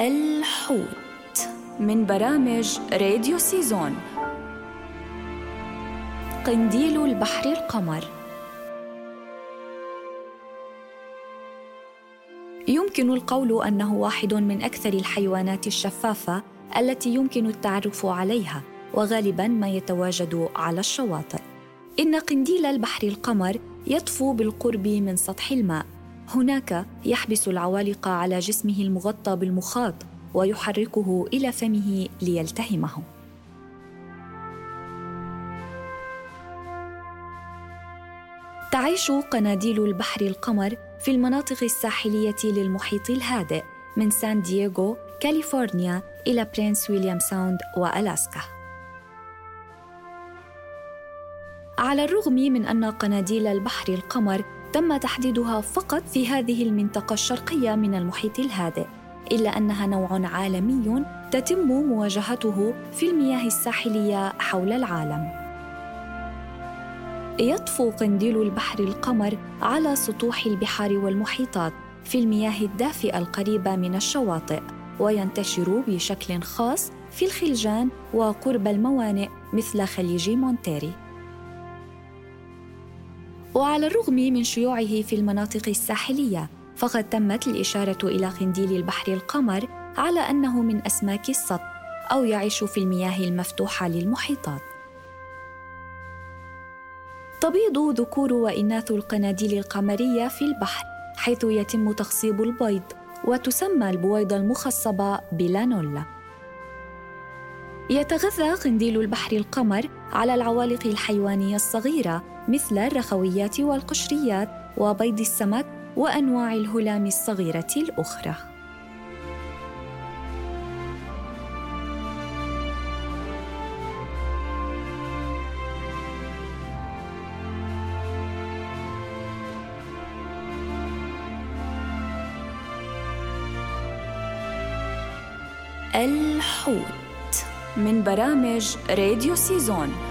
الحوت من برامج راديو سيزون. قنديل البحر القمر. يمكن القول أنه واحد من أكثر الحيوانات الشفافة التي يمكن التعرف عليها وغالبا ما يتواجد على الشواطئ. إن قنديل البحر القمر يطفو بالقرب من سطح الماء. هناك يحبس العوالق على جسمه المغطى بالمخاط ويحركه إلى فمه ليلتهمه. تعيش قناديل البحر القمر في المناطق الساحلية للمحيط الهادئ من سان دييغو كاليفورنيا إلى برينس ويليام ساوند وألاسكا. على الرغم من أن قناديل البحر القمر تم تحديدها فقط في هذه المنطقة الشرقية من المحيط الهادئ، إلا أنها نوع عالمي تتم مواجهته في المياه الساحلية حول العالم. يطفو قنديل البحر القمر على سطوح البحار والمحيطات في المياه الدافئة القريبة من الشواطئ، وينتشر بشكل خاص في الخلجان وقرب الموانئ مثل خليج مونتيري. وعلى الرغم من شيوعه في المناطق الساحلية فقد تمت الإشارة إلى قنديل البحر القمر على أنه من أسماك السط أو يعيش في المياه المفتوحة للمحيطات. تبيض ذكور وإناث القناديل القمرية في البحر حيث يتم تخصيب البيض وتسمى البويضه المخصبة بلانولا. يتغذى قنديل البحر القمر على العوالق الحيوانية الصغيرة مثل الرخويات والقشريات وبيض السمك وأنواع الهلام الصغيرة الأخرى. الحوت. من برامج راديو سيزون.